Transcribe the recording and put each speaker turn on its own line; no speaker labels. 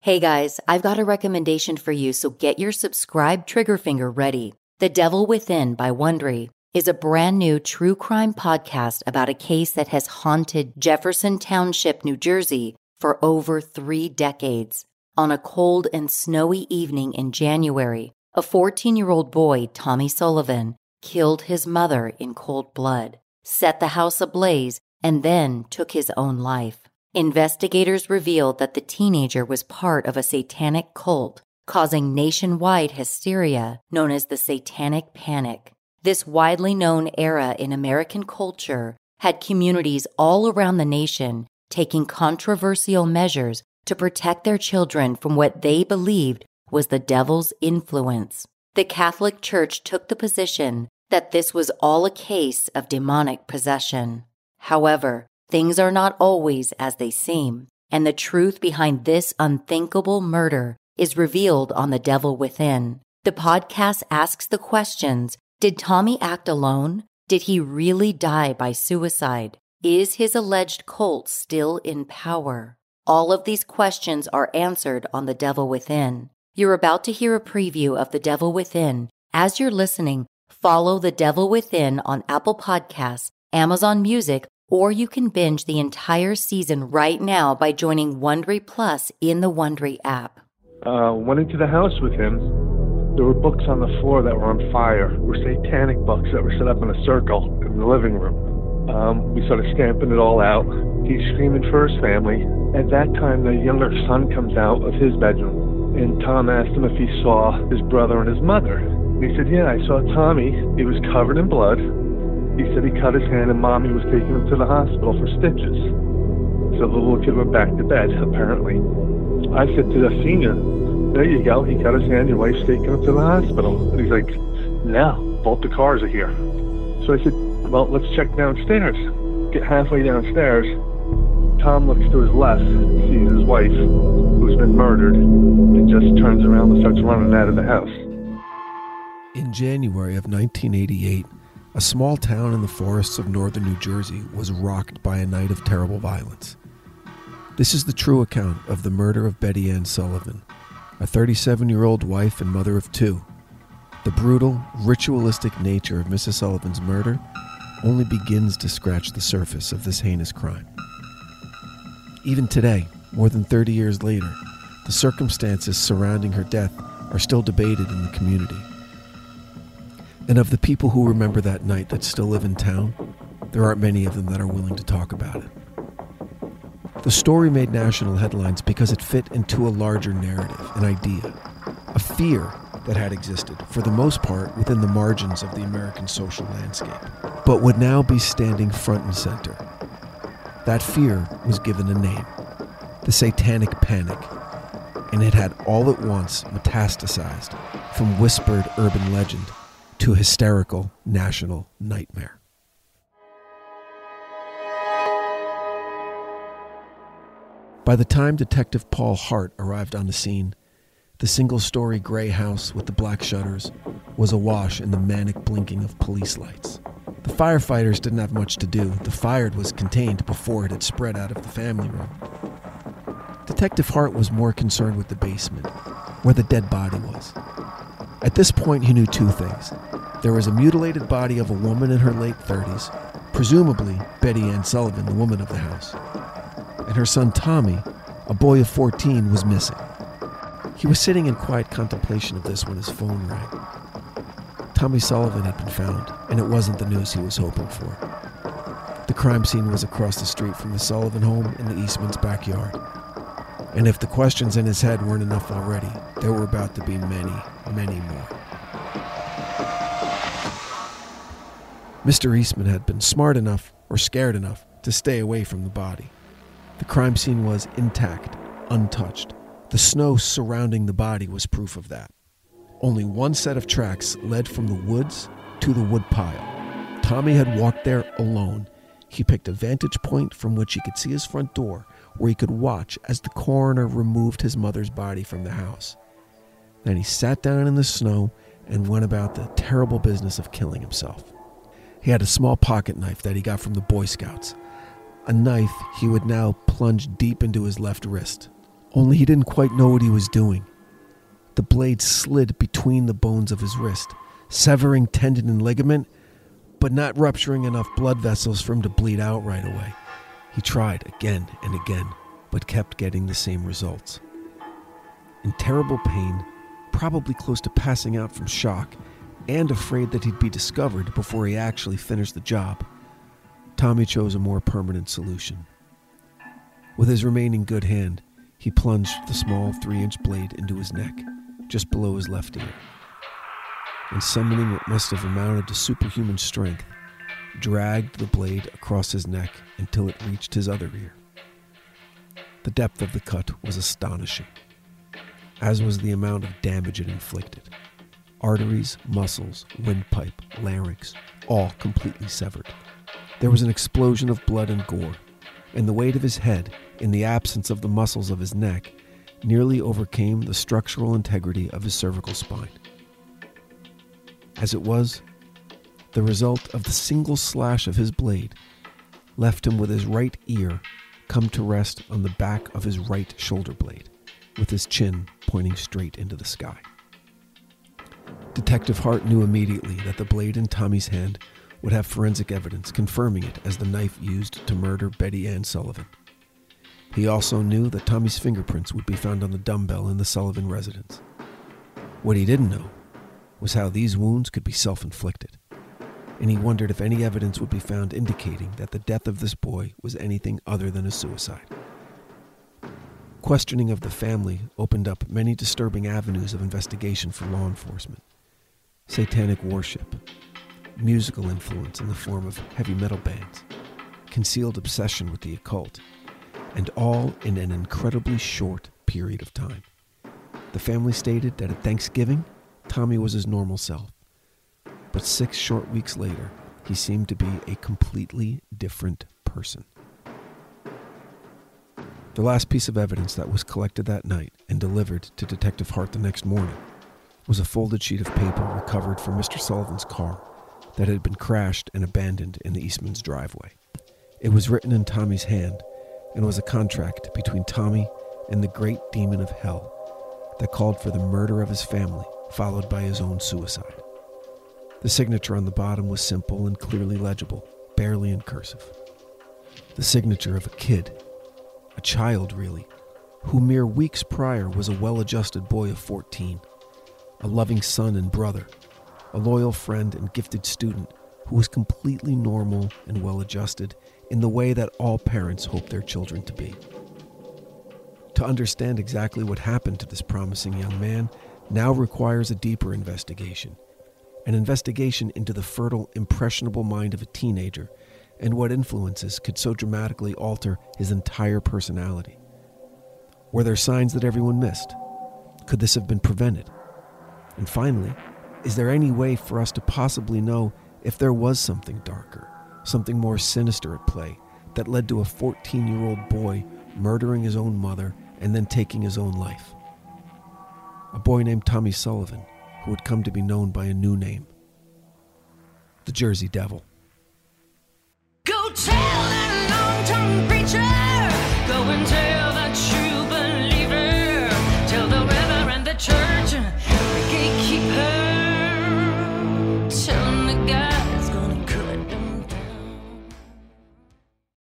Hey guys, I've got a recommendation for you, so get your subscribe trigger finger ready. The Devil Within by Wondery is a brand new true crime podcast about a case that has haunted Jefferson Township, New Jersey for over three decades. On a cold and snowy evening in January, a 14 year old boy, Tommy Sullivan, killed his mother in cold blood, set the house ablaze, and then took his own life. Investigators revealed that the teenager was part of a satanic cult, causing nationwide hysteria known as the Satanic Panic. This widely known era in American culture had communities all around the nation taking controversial measures to protect their children from what they believed was the devil's influence. The Catholic Church took the position that this was all a case of demonic possession. However, things are not always as they seem, and the truth behind this unthinkable murder is revealed on The Devil Within. The podcast asks the questions Did Tommy act alone? Did he really die by suicide? Is his alleged cult still in power? All of these questions are answered on The Devil Within. You're about to hear a preview of The Devil Within. As you're listening, follow The Devil Within on Apple Podcasts, Amazon Music, or you can binge the entire season right now by joining Wondery Plus in the Wondery app.
Uh, went into the house with him. There were books on the floor that were on fire. Were satanic books that were set up in a circle in the living room. Um, we started stamping it all out. He's screaming for his family. At that time, the younger son comes out of his bedroom, and Tom asked him if he saw his brother and his mother. And he said, "Yeah, I saw Tommy. He was covered in blood." He said he cut his hand and mommy was taking him to the hospital for stitches. So the little kid went back to bed, apparently. I said to the senior, there you go, he cut his hand, your wife's taking him to the hospital. And he's like, no, both the cars are here. So I said, well, let's check downstairs. Get halfway downstairs. Tom looks to his left, sees his wife, who's been murdered, and just turns around and starts running out of the house.
In January of 1988, a small town in the forests of northern New Jersey was rocked by a night of terrible violence. This is the true account of the murder of Betty Ann Sullivan, a 37 year old wife and mother of two. The brutal, ritualistic nature of Mrs. Sullivan's murder only begins to scratch the surface of this heinous crime. Even today, more than 30 years later, the circumstances surrounding her death are still debated in the community. And of the people who remember that night that still live in town, there aren't many of them that are willing to talk about it. The story made national headlines because it fit into a larger narrative, an idea, a fear that had existed, for the most part, within the margins of the American social landscape, but would now be standing front and center. That fear was given a name the Satanic Panic, and it had all at once metastasized from whispered urban legend to hysterical national nightmare. By the time Detective Paul Hart arrived on the scene, the single story gray house with the black shutters was awash in the manic blinking of police lights. The firefighters didn't have much to do. The fire was contained before it had spread out of the family room. Detective Hart was more concerned with the basement, where the dead body was. At this point, he knew two things. There was a mutilated body of a woman in her late 30s, presumably Betty Ann Sullivan, the woman of the house. And her son Tommy, a boy of 14, was missing. He was sitting in quiet contemplation of this when his phone rang. Tommy Sullivan had been found, and it wasn't the news he was hoping for. The crime scene was across the street from the Sullivan home in the Eastman's backyard. And if the questions in his head weren't enough already, there were about to be many, many more. Mr. Eastman had been smart enough or scared enough to stay away from the body. The crime scene was intact, untouched. The snow surrounding the body was proof of that. Only one set of tracks led from the woods to the woodpile. Tommy had walked there alone. He picked a vantage point from which he could see his front door where he could watch as the coroner removed his mother's body from the house. Then he sat down in the snow and went about the terrible business of killing himself. He had a small pocket knife that he got from the Boy Scouts, a knife he would now plunge deep into his left wrist. Only he didn't quite know what he was doing. The blade slid between the bones of his wrist, severing tendon and ligament, but not rupturing enough blood vessels for him to bleed out right away. He tried again and again, but kept getting the same results. In terrible pain, probably close to passing out from shock, and afraid that he'd be discovered before he actually finished the job, Tommy chose a more permanent solution. With his remaining good hand, he plunged the small three inch blade into his neck, just below his left ear. And summoning what must have amounted to superhuman strength, dragged the blade across his neck until it reached his other ear. The depth of the cut was astonishing, as was the amount of damage it inflicted. Arteries, muscles, windpipe, larynx, all completely severed. There was an explosion of blood and gore, and the weight of his head, in the absence of the muscles of his neck, nearly overcame the structural integrity of his cervical spine. As it was, the result of the single slash of his blade left him with his right ear come to rest on the back of his right shoulder blade, with his chin pointing straight into the sky. Detective Hart knew immediately that the blade in Tommy's hand would have forensic evidence confirming it as the knife used to murder Betty Ann Sullivan. He also knew that Tommy's fingerprints would be found on the dumbbell in the Sullivan residence. What he didn't know was how these wounds could be self inflicted, and he wondered if any evidence would be found indicating that the death of this boy was anything other than a suicide. Questioning of the family opened up many disturbing avenues of investigation for law enforcement satanic worship, musical influence in the form of heavy metal bands, concealed obsession with the occult, and all in an incredibly short period of time. The family stated that at Thanksgiving, Tommy was his normal self. But six short weeks later, he seemed to be a completely different person. The last piece of evidence that was collected that night and delivered to Detective Hart the next morning was a folded sheet of paper recovered from Mr. Sullivan's car that had been crashed and abandoned in the Eastman's driveway. It was written in Tommy's hand and was a contract between Tommy and the great demon of hell that called for the murder of his family, followed by his own suicide. The signature on the bottom was simple and clearly legible, barely in cursive. The signature of a kid, a child really, who mere weeks prior was a well adjusted boy of 14, a loving son and brother a loyal friend and gifted student who was completely normal and well adjusted in the way that all parents hope their children to be. To understand exactly what happened to this promising young man now requires a deeper investigation an investigation into the fertile, impressionable mind of a teenager and what influences could so dramatically alter his entire personality. Were there signs that everyone missed? Could this have been prevented? And finally, is there any way for us to possibly know if there was something darker, something more sinister at play that led to a 14 year old boy murdering his own mother and then taking his own life? A boy named Tommy Sullivan, who would come to be known by a new name the Jersey Devil.